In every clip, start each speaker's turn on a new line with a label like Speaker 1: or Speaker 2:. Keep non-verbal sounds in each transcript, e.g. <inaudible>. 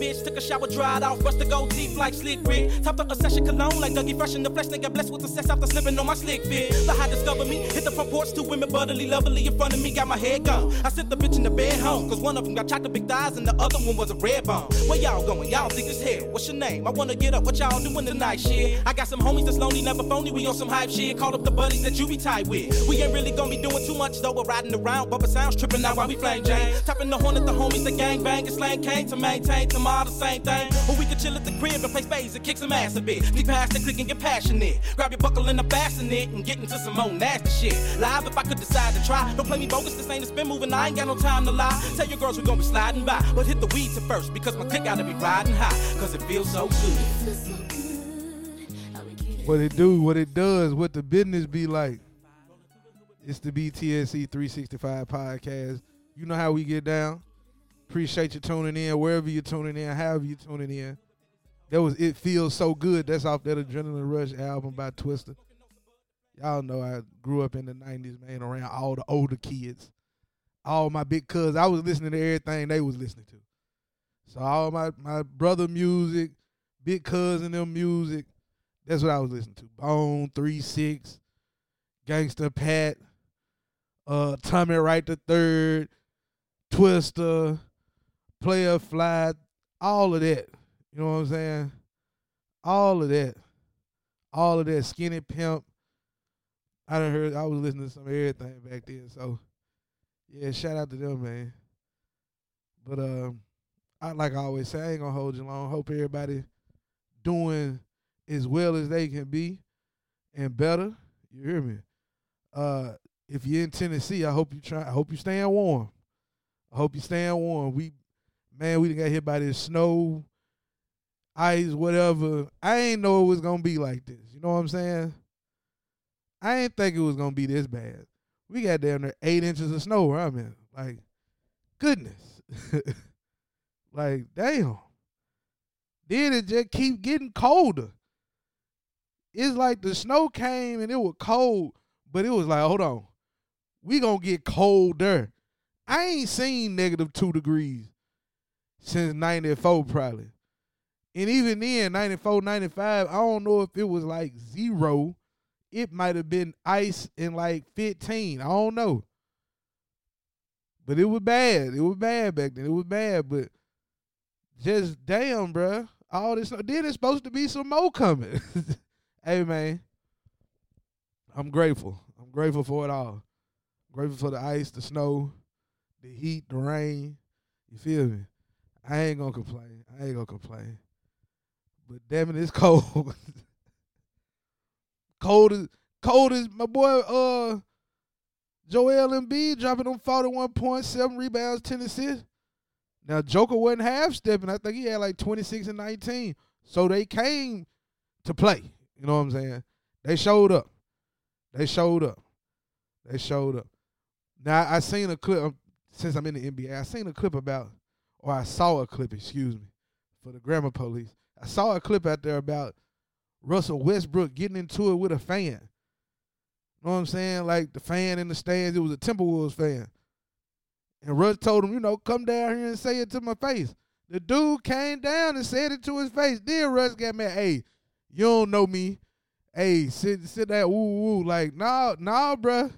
Speaker 1: Bitch, took a shower, dried off, brushed the gold teeth like slick Rick. Topped up a session cologne like Dougie Fresh in the flesh, nigga blessed with the sex after slipping on my slick fit. The high discovered me, hit the front porch, two women buttily, lovely in front of me, got my head gone. I sent the bitch in the bed home, cause one of them got chocolate big thighs and the other one was a red bone. Where y'all going? Y'all think it's here. What's your name? I wanna get up, what y'all doing tonight, shit? I got some homies that's lonely, never phony, we on some hype shit. Called up the buddies that you be tight with. We ain't really gonna be doing too much though, we're riding around, bumper sounds tripping out while we flame Jane. Tapping the horn at the homies, the gang bang, and slang came to maintain the same thing. Or we could chill at the crib and play spades and kick some ass a bit. Sneak past the click and get passionate. Grab your buckle and fasten it and get into some more nasty shit. Live if I could decide to try. Don't play me bogus, this ain't a spin moving. I ain't got no time to lie. Tell your girls we gonna be sliding by. But hit the weeds at first because my click gotta be riding high. Cause it feels so good.
Speaker 2: What it do, what it does, what the business be like. It's the BTSC 365 podcast. You know how we get down. Appreciate you tuning in wherever you're tuning in, however you're tuning in. That was It Feels So Good. That's off that Adrenaline Rush album by Twista. Y'all know I grew up in the 90s, man, around all the older kids. All my big cousins. I was listening to everything they was listening to. So all my, my brother music, big cousin them music, that's what I was listening to. Bone, 3-6, Gangsta Pat, uh, Tommy Wright the Third, Twista, Playa Fly, all of that. You know what I'm saying? All of that. All of that. Skinny Pimp. I done heard I was listening to some everything back then. So yeah, shout out to them, man. But um I like I always say, I ain't gonna hold you long. Hope everybody doing as well as they can be and better. You hear me? Uh if you're in Tennessee, I hope you try I hope you staying warm. I hope you staying warm. We man, we got hit by this snow, ice, whatever. I ain't know it was gonna be like this. You know what I'm saying? I ain't think it was gonna be this bad. We got down there eight inches of snow where I'm in. Like, goodness. <laughs> like, damn. Then it just keep getting colder. It's like the snow came and it was cold, but it was like, hold on. We gonna get colder. I ain't seen negative two degrees since 94 probably. And even then, 94, 95, I don't know if it was like zero. It might have been ice in like 15. I don't know. But it was bad. It was bad back then. It was bad, but just damn, bruh. All this then it's supposed to be some more coming. <laughs> hey man. I'm grateful. I'm grateful for it all. grateful for the ice, the snow, the heat, the rain. You feel me? I ain't gonna complain. I ain't gonna complain. But damn it, it's <laughs> cold. cold as cold as my boy uh Joel Embiid dropping on 41.7 rebounds, 10 assists. Now Joker wasn't half stepping. I think he had like 26 and 19. So they came to play. You know what I'm saying? They showed up. They showed up. They showed up. Now I seen a clip since I'm in the NBA. I seen a clip about or I saw a clip, excuse me, for the grammar police. I saw a clip out there about Russell Westbrook getting into it with a fan. You know what I'm saying? Like the fan in the stands, it was a Timberwolves fan. And Russ told him, you know, come down here and say it to my face. The dude came down and said it to his face. Then Russ got mad. Hey, you don't know me. Hey, sit sit that woo woo. Like, nah, nah, bruh.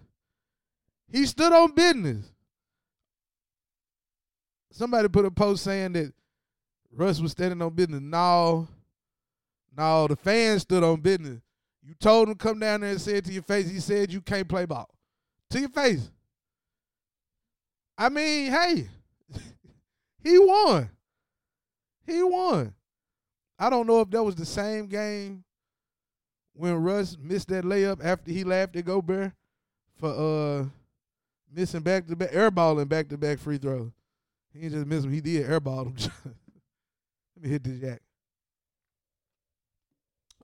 Speaker 2: He stood on business. Somebody put a post saying that Russ was standing on business. No, no, the fans stood on business. You told him come down there and say it to your face. He said you can't play ball. To your face. I mean, hey, <laughs> he won. He won. I don't know if that was the same game when Russ missed that layup after he laughed at Gobert for uh missing back to back airballing back to back free throws. He didn't just miss him, he did airball him. <laughs> Let me hit this jack.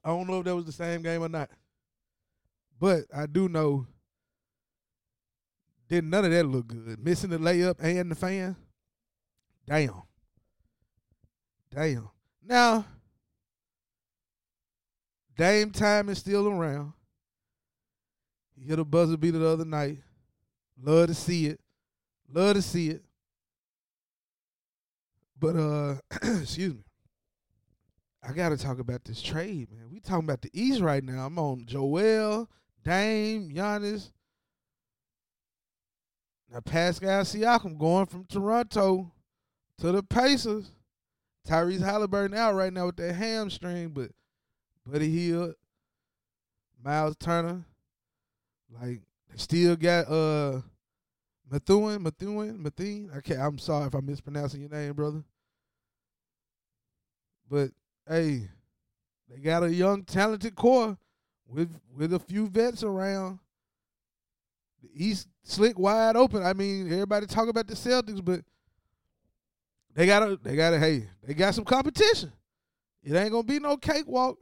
Speaker 2: I don't know if that was the same game or not. But I do know did none of that look good. Missing the layup and the fan. Damn. Damn. Now, Dame time is still around. He hit a buzzer beater the other night. Love to see it. Love to see it. But uh <clears throat> excuse me. I gotta talk about this trade, man. We talking about the East right now. I'm on Joel, Dame, Giannis. Now Pascal Siakam going from Toronto to the Pacers. Tyrese Halliburton out right now with that hamstring, but Buddy Hield, Miles Turner, like they still got uh Methuen, Methuen, Methuen. I'm sorry if I'm mispronouncing your name, brother. But hey, they got a young, talented core with with a few vets around. The East slick wide open. I mean, everybody talk about the Celtics, but they got a they got a hey, they got some competition. It ain't gonna be no cakewalk.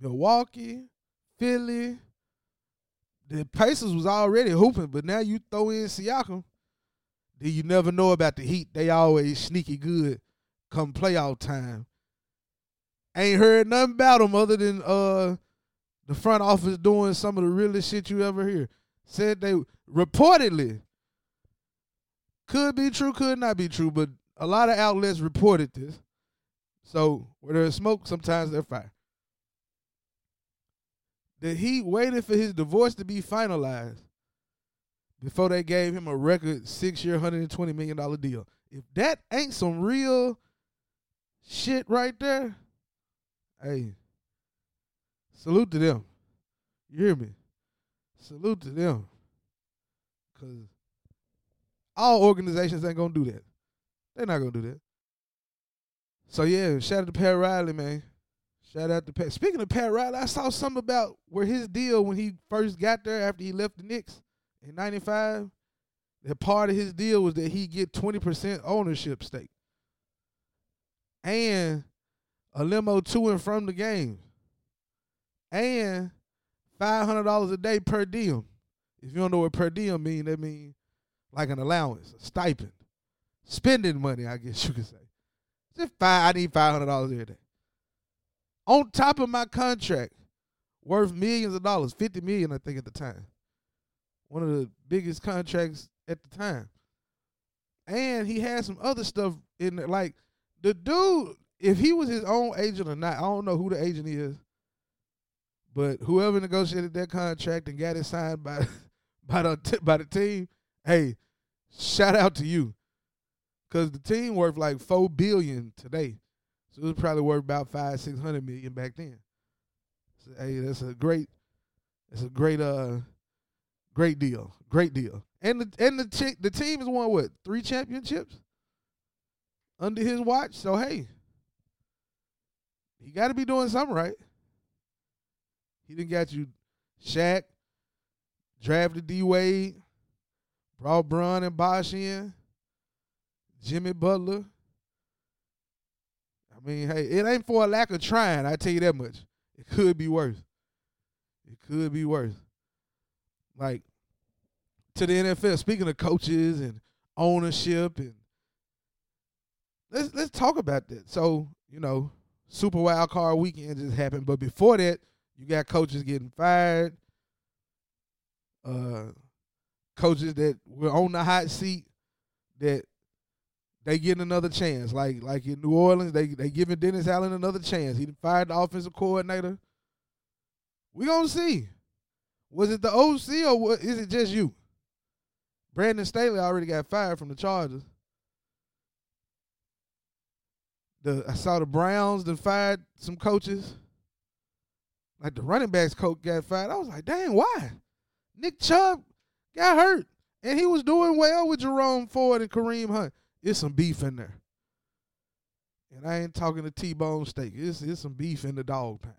Speaker 2: Milwaukee, Philly, the Pacers was already hooping, but now you throw in Siakam, then you never know about the Heat. They always sneaky good come playoff time. Ain't heard nothing about them other than uh the front office doing some of the realest shit you ever hear. Said they reportedly could be true, could not be true, but a lot of outlets reported this. So where there's smoke, sometimes there's fire. The he waited for his divorce to be finalized before they gave him a record six year, $120 million deal. If that ain't some real shit right there, hey, salute to them. You hear me? Salute to them. Because all organizations ain't going to do that. They're not going to do that. So, yeah, shout out to Pat Riley, man. Shout out to Pat. Speaking of Pat Riley, I saw something about where his deal when he first got there after he left the Knicks in '95. That part of his deal was that he get twenty percent ownership stake and a limo to and from the game, and five hundred dollars a day per diem. If you don't know what per diem mean, that mean like an allowance, a stipend, spending money. I guess you could say. Just five. I need five hundred dollars every day on top of my contract, worth millions of dollars, fifty million, I think, at the time. One of the biggest contracts at the time. And he had some other stuff in there. Like the dude, if he was his own agent or not, I don't know who the agent is. But whoever negotiated that contract and got it signed by <laughs> by the by the team, hey, shout out to you. Cause the team worth like four billion today. So it was probably worth about five, six hundred million back then. So, hey, that's a great, that's a great, uh, great deal, great deal. And the and the chick, the team has won what three championships under his watch. So hey, he got to be doing something right. He didn't got you, Shaq, drafted D Wade, brought Bron and Bosh in, Jimmy Butler. I mean, hey, it ain't for a lack of trying. I tell you that much. It could be worse. It could be worse. Like to the NFL. Speaking of coaches and ownership, and let's let's talk about that. So you know, Super Wild Card Weekend just happened, but before that, you got coaches getting fired. Uh, coaches that were on the hot seat that they getting another chance. Like like in New Orleans, they they giving Dennis Allen another chance. He fired the offensive coordinator. We gonna see. Was it the OC or what, is it just you? Brandon Staley already got fired from the Chargers. The I saw the Browns that fired some coaches. Like the running backs coach got fired. I was like, dang, why? Nick Chubb got hurt. And he was doing well with Jerome Ford and Kareem Hunt. It's some beef in there. And I ain't talking to T-bone steak. It's it's some beef in the dog pound.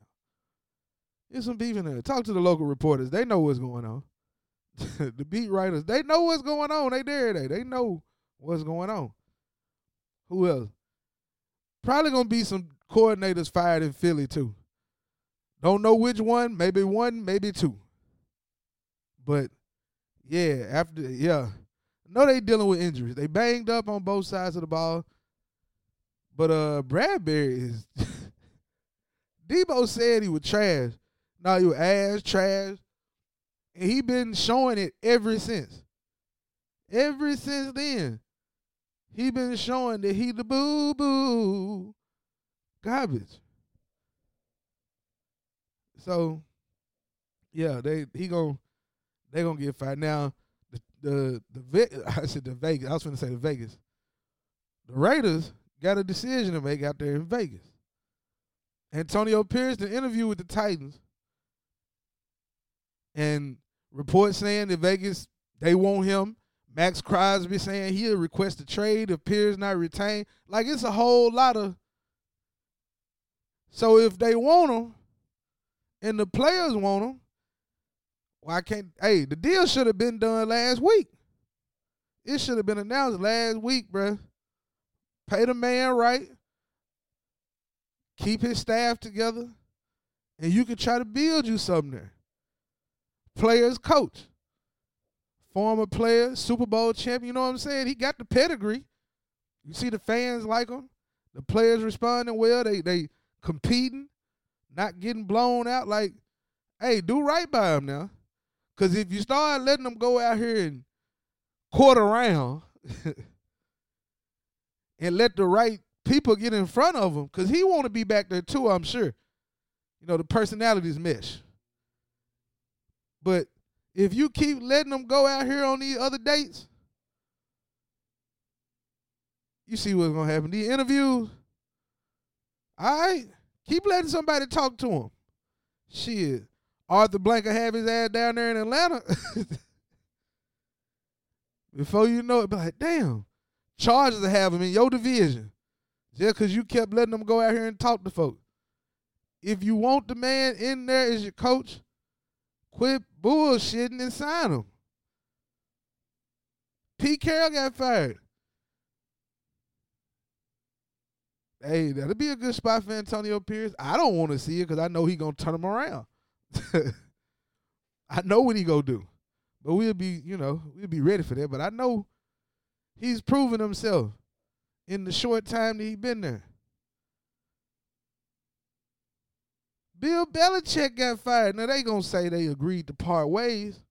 Speaker 2: It's some beef in there. Talk to the local reporters. They know what's going on. <laughs> the beat writers, they know what's going on. They there they. They know what's going on. Who else? Probably gonna be some coordinators fired in Philly too. Don't know which one, maybe one, maybe two. But yeah, after yeah, know they dealing with injuries. They banged up on both sides of the ball. But uh Bradbury is <laughs> Debo said he was trash. No, he was ass trash. And he been showing it ever since. Ever since then. He been showing that he the boo boo garbage. So yeah, they he gon' they gonna get fired. Now the the <laughs> I said the Vegas. I was gonna say the Vegas. The Raiders got a decision to make out there in Vegas. Antonio Pierce, the interview with the Titans, and reports saying that Vegas they want him. Maxx Crosby saying he'll request a trade if Pierce not retained. Like it's a whole lot of. So if they want him, and the players want him, why can't? Hey, the deal should have been done last week. It should have been announced last week, bruh. Pay the man right. Keep his staff together, and you can try to build you something there. Players coach, former player, Super Bowl champion. You know what I'm saying? He got the pedigree. You see the fans like him. The players responding well. They they competing, not getting blown out. Like, hey, do right by him now. Cause if you start letting them go out here and court around <laughs> and let the right people get in front of him, cause he want to be back there too. I'm sure. You know the personalities mesh. But if you keep letting them go out here on these other dates, you see what's gonna happen. The interviews, all right, keep letting somebody talk to him. Shit, Arthur Blank have his ass down there in Atlanta. <laughs> Before you know it, be like, damn, Chargers to have him in your division just because you kept letting them go out here and talk to folks. If you want the man in there as your coach, quit bullshitting and sign him. Pete Carroll got fired. Hey, that'll be a good spot for Antonio Pierce. I don't want to see it because I know he gonna turn him around. <laughs> I know what he gonna do, but we'll be, you know, we'll be ready for that. But I know he's proven himself in the short time that he been there. Bill Belichick got fired. Now they gonna say they agreed to part ways.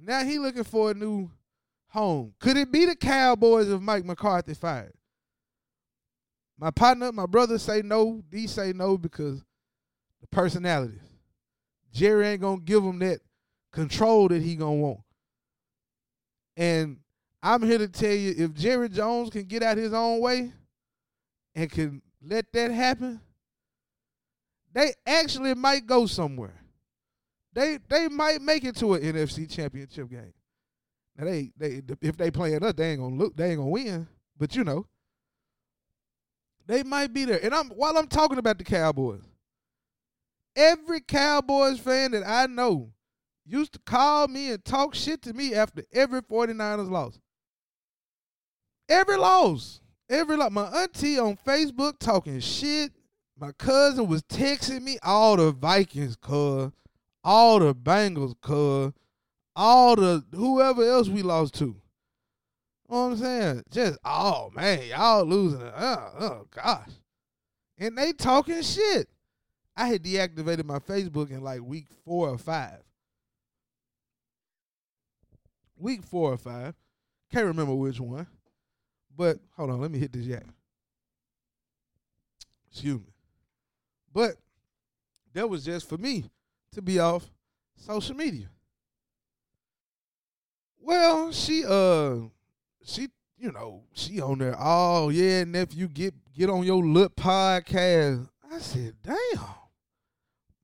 Speaker 2: Now he looking for a new home. Could it be the Cowboys if Mike McCarthy fired? My partner, my brother say no. D say no because personalities. Jerry ain't gonna give him that control that he gonna want. And I'm here to tell you, if Jerry Jones can get out his own way and can let that happen, they actually might go somewhere. They they might make it to an NFC championship game. Now they they if they playing us, they ain't gonna look, they ain't gonna win. But you know, they might be there. And I'm while I'm talking about the Cowboys, every Cowboys fan that I know used to call me and talk shit to me after every 49ers loss. Every loss. Every loss. My auntie on Facebook talking shit. My cousin was texting me all the Vikings, cuz, all the Bengals, cuz, all the whoever else we lost to. You know what I'm saying? Just oh man, y'all losing. Oh, oh gosh. And they talking shit. I had deactivated my Facebook in like week four or five. Week four or five. Can't remember which one. But hold on, let me hit this yak. Excuse me. But that was just for me to be off social media. Well, she uh she you know, she on there, oh yeah, nephew, get get on your lip podcast. I said, damn.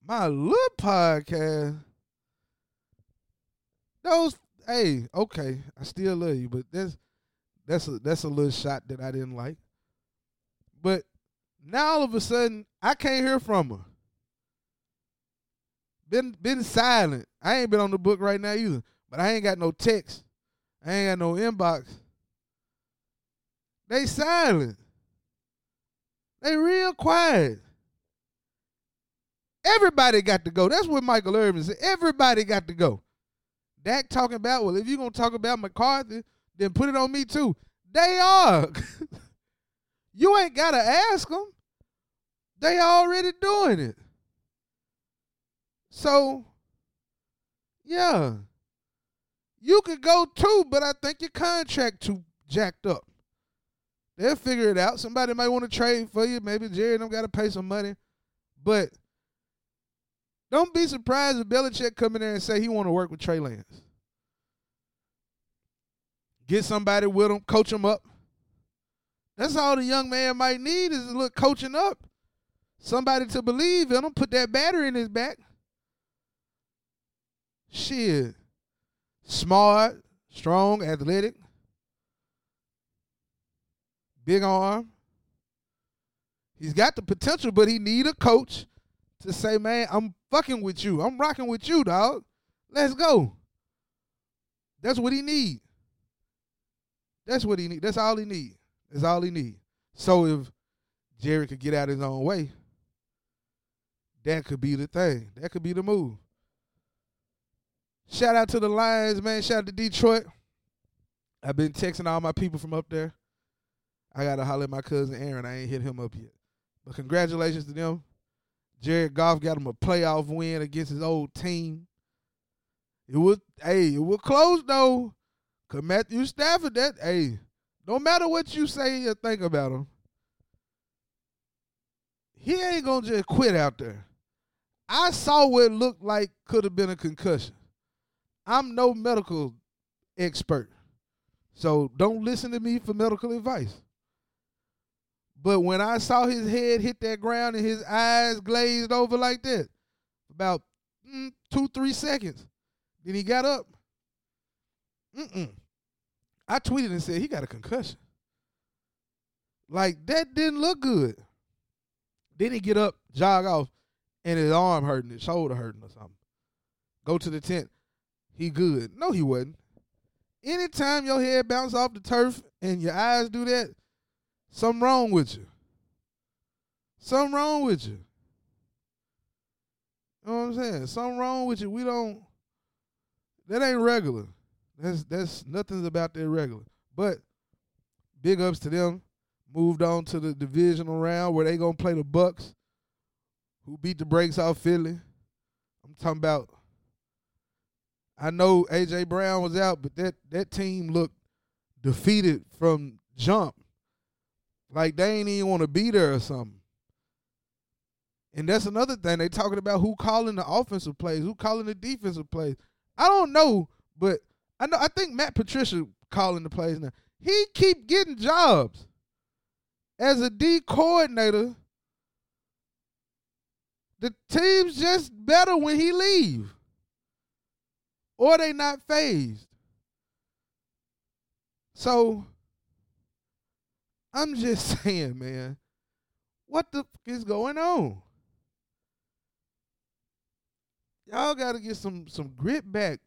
Speaker 2: My lip podcast. Those hey, okay, I still love you, but that's that's a that's a little shot that I didn't like. But now all of a sudden I can't hear from her. Been been silent. I ain't been on the book right now either. But I ain't got no text. I ain't got no inbox. They silent. They real quiet. Everybody got to go. That's what Michael Irvin said. Everybody got to go. Dak talking about, well, if you're gonna talk about McCarthy, then put it on me too. They are. <laughs> You ain't gotta ask them. They already doing it. So, yeah. You could go too, but I think your contract too jacked up. They'll figure it out. Somebody might want to trade for you. Maybe Jerry them got to pay some money. But don't be surprised if Belichick come in there and say he want to work with Trey Lance. Get somebody with him, coach him up. That's all the young man might need is a little coaching up. Somebody to believe in him, put that battery in his back. Shit. Smart, strong, athletic, big arm. He's got the potential, but he need a coach to say, man, I'm fucking with you. I'm rocking with you, dog. Let's go. That's what he need. That's what he need. That's all he need. That's all he need. So if Jerry could get out his own way, that could be the thing. That could be the move. Shout out to the Lions, man. Shout out to Detroit. I've been texting all my people from up there. I gotta holler at my cousin Aaron. I ain't hit him up yet. But congratulations to them. Jared Goff got him a playoff win against his old team. It was hey, it was close though. Cause Matthew Stafford, that hey, no matter what you say or think about him, he ain't gonna just quit out there. I saw what looked like could have been a concussion. I'm no medical expert. So don't listen to me for medical advice. But when I saw his head hit that ground and his eyes glazed over like that, about mm, two, three seconds, then he got up. Mm-mm. I tweeted and said he got a concussion. Like that didn't look good. Then he get up, jog off, and his arm hurting, his shoulder hurting or something. Go to the tent. He good. No, he wasn't. Anytime your head bounce off the turf and your eyes do that, something wrong with you. Something wrong with you. You know what I'm saying? Something wrong with you. We don't. That ain't regular. That's that's nothing's about that regular. But big ups to them. Moved on to the divisional round where they gonna play the Bucs, who beat the brakes off Philly. I'm talking about I know AJ Brown was out, but that that team looked defeated from jump. Like they ain't even want to be there or something. And that's another thing. They talking about who calling the offensive plays, who calling the defensive plays. I don't know, but I know I think Matt Patricia calling the plays now. He keep getting jobs as a D coordinator. The team's just better when he leave or they not phased. So I'm just <laughs> saying, man, what the fuck is going on? Y'all got to get some some grit back,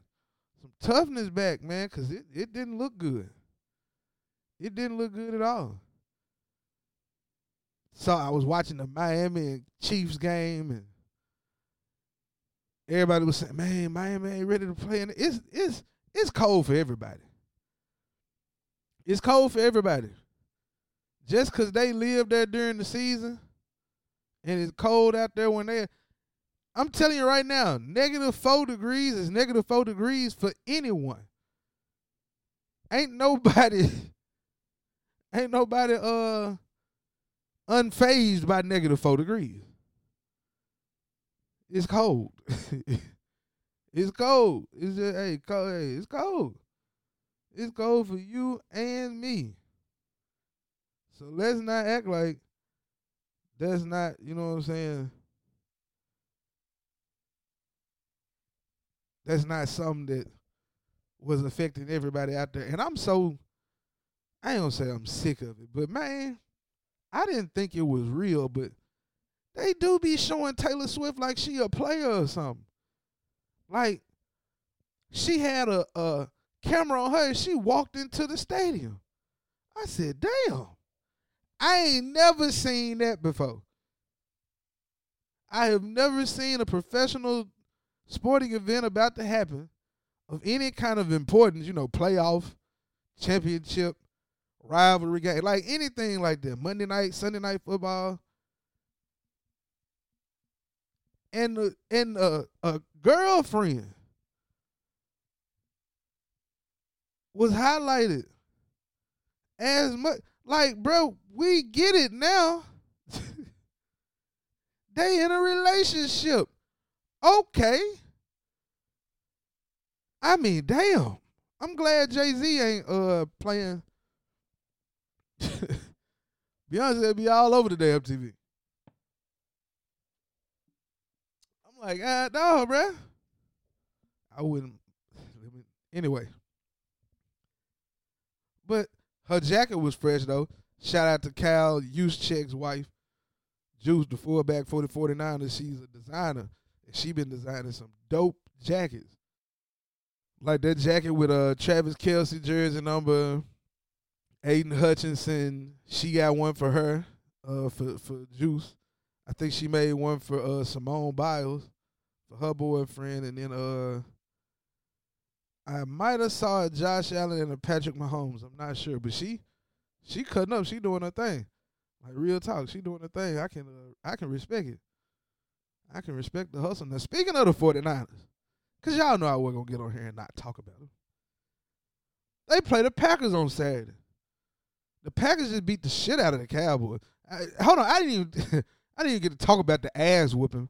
Speaker 2: some toughness back, man, because it, it didn't look good. It didn't look good at all. So I was watching the Miami Chiefs game and everybody was saying, "Man, Miami ain't ready to play." And it's it's it's cold for everybody. It's cold for everybody. Just because they live there during the season, and it's cold out there when they. I'm telling you right now, negative four degrees is negative four degrees for anyone. Ain't nobody, <laughs> ain't nobody uh unfazed by negative four degrees. It's cold. <laughs> it's cold. It's just hey, cold, hey, it's cold. It's cold for you and me. So let's not act like that's not, you know what I'm saying? That's not something that was affecting everybody out there. And I'm so I ain't gonna say I'm sick of it, but man, I didn't think it was real, but they do be showing Taylor Swift like she a player or something. Like she had a, a camera on her and she walked into the stadium. I said, damn. I ain't never seen that before. I have never seen a professional sporting event about to happen of any kind of importance, you know, playoff, championship, rivalry game, like anything like that. Monday night, Sunday night football. And and a girlfriend was highlighted as much like bro, we get it now. <laughs> they in a relationship. Okay. I mean, damn. I'm glad Jay Z ain't uh playing. <laughs> Beyonce be all over the damn TV. I'm like, ah, no, bro. I wouldn't. <sighs> Anyway. But her jacket was fresh, though. Shout out to Kyle Juszczyk's wife, Juice, the fullback for the 49ers. She's a designer. And she been designing some dope jackets. Like that jacket with a uh, Travis Kelce jersey number, Aidan Hutchinson. She got one for her, uh, for for Juice. I think she made one for uh Simone Biles for her boyfriend, and then uh I might have saw Josh Allen and a Patrick Mahomes. I'm not sure, but she she cutting up. She doing her thing. Like real talk, she doing her thing. I can uh, I can respect it. I can respect the hustle. Now speaking of the 49ers, because y'all know I wasn't to get on here and not talk about them. They play the Packers on Saturday. The Packers just beat the shit out of the Cowboys. I, hold on, I didn't even <laughs> I didn't even get to talk about the ass whooping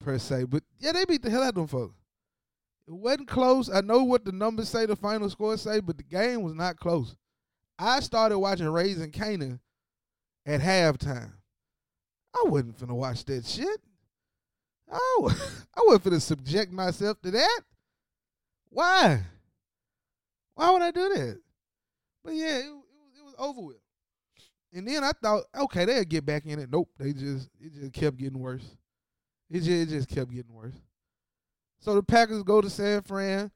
Speaker 2: per se, but yeah, they beat the hell out of them folks. It wasn't close. I know what the numbers say, the final score say, but the game was not close. I started watching Raising Kanan at halftime. I wasn't finna watch that shit. Oh, <laughs> I wasn't finna subject myself to that. Why? Why would I do that? But yeah, it, it, it was over with. And then I thought, okay, they'll get back in it. Nope, they just it just kept getting worse. It just, it just kept getting worse. So the Packers go to San Fran.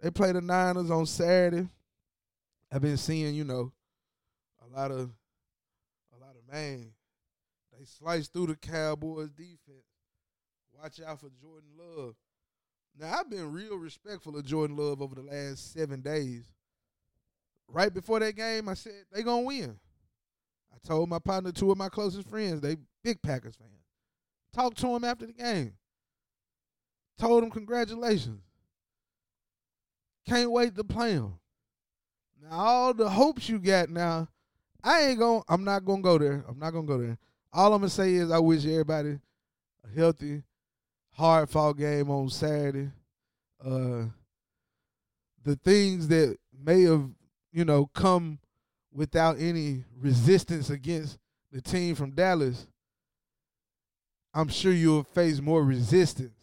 Speaker 2: They play the Niners on Saturday. I've been seeing, you know, a lot of a lot of man. They sliced through the Cowboys defense. Watch out for Jordan Love. Now I've been real respectful of Jordan Love over the last seven days. Right before that game, I said they gonna win. I told my partner, two of my closest friends, they big Packers fans. Talked to him after the game. Told him congratulations. Can't wait to play him. Now all the hopes you got now, I ain't going I'm not gonna go there. I'm not gonna go there. All I'm gonna say is I wish everybody a healthy, hard fought game on Saturday. Uh, the things that may have, you know, come without any resistance against the team from Dallas, I'm sure you'll face more resistance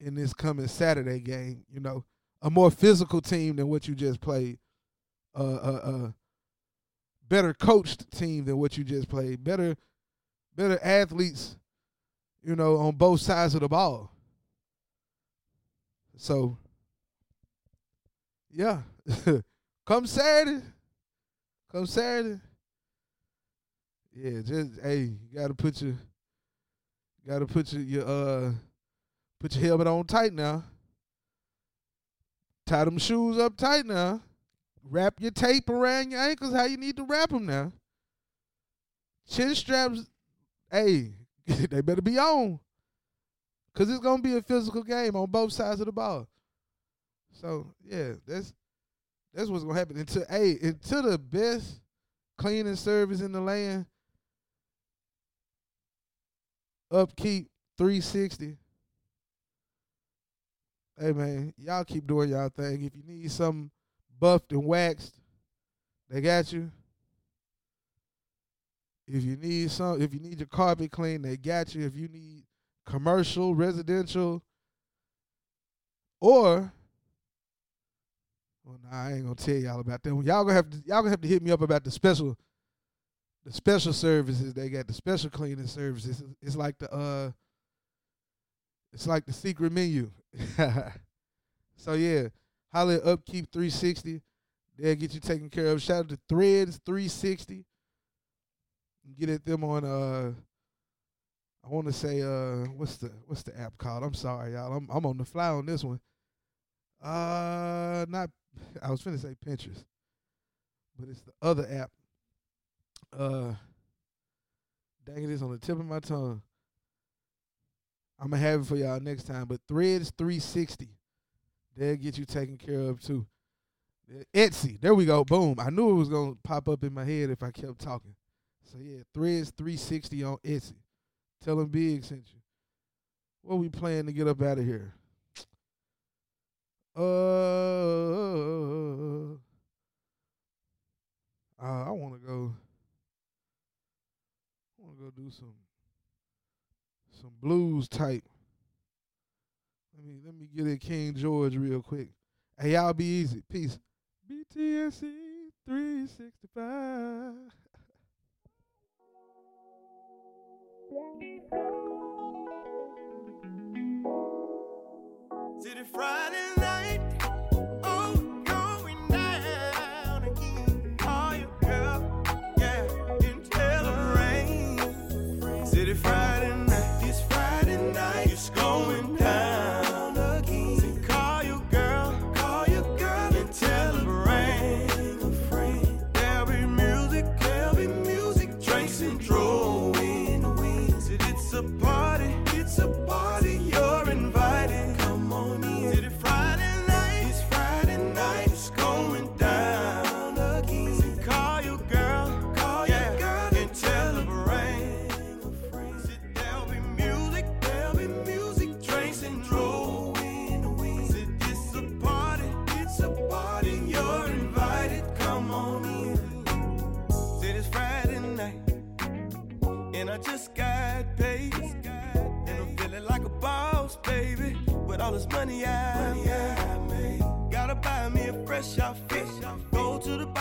Speaker 2: in this coming Saturday game. You know, a more physical team than what you just played. Uh, uh, uh, better coached team than what you just played. Better, better athletes you know, on both sides of the ball. So, yeah, <laughs> come Saturday, come Saturday. Yeah, just hey, you gotta put your, gotta put your, your uh, put your helmet on tight now. Tie them shoes up tight now. Wrap your tape around your ankles how you need to wrap them now. Chin straps, hey, <laughs> they better be on. Cause it's gonna be a physical game on both sides of the ball. So yeah, that's that's what's gonna happen. Until hey, until the best cleaning service in the land, upkeep 360. Hey man, y'all keep doing y'all thing. If you need something buffed and waxed, they got you. If you need some, if you need your carpet clean, they got you. If you need commercial, residential, or well, nah, I ain't gonna tell y'all about that one. Y'all gonna have to y'all gonna have to hit me up about the special the special services they got, the special cleaning services. It's like the uh it's like the secret menu. <laughs> so yeah, holla at Upkeep 360. They'll get you taken care of. Shout out to Threads 360. Get at them on uh I want to say uh what's the what's the app called? I'm sorry, y'all. I'm I'm on the fly on this one. Uh not I was finna say Pinterest. But it's the other app. Uh dang it is on the tip of my tongue. I'm gonna have it for y'all next time. But Threads 360, they'll get you taken care of too. Etsy, there we go. Boom. I knew it was gonna pop up in my head if I kept talking. So yeah, Threads 360 on Etsy. Tell them Big sent you. What we playing to get up out of here? Uh, uh I want to go. I want to go do some some blues type. Let me let me get at King George real quick. Hey, y'all be easy. Peace. BTSC 365.
Speaker 3: City Friday.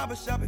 Speaker 3: barbershop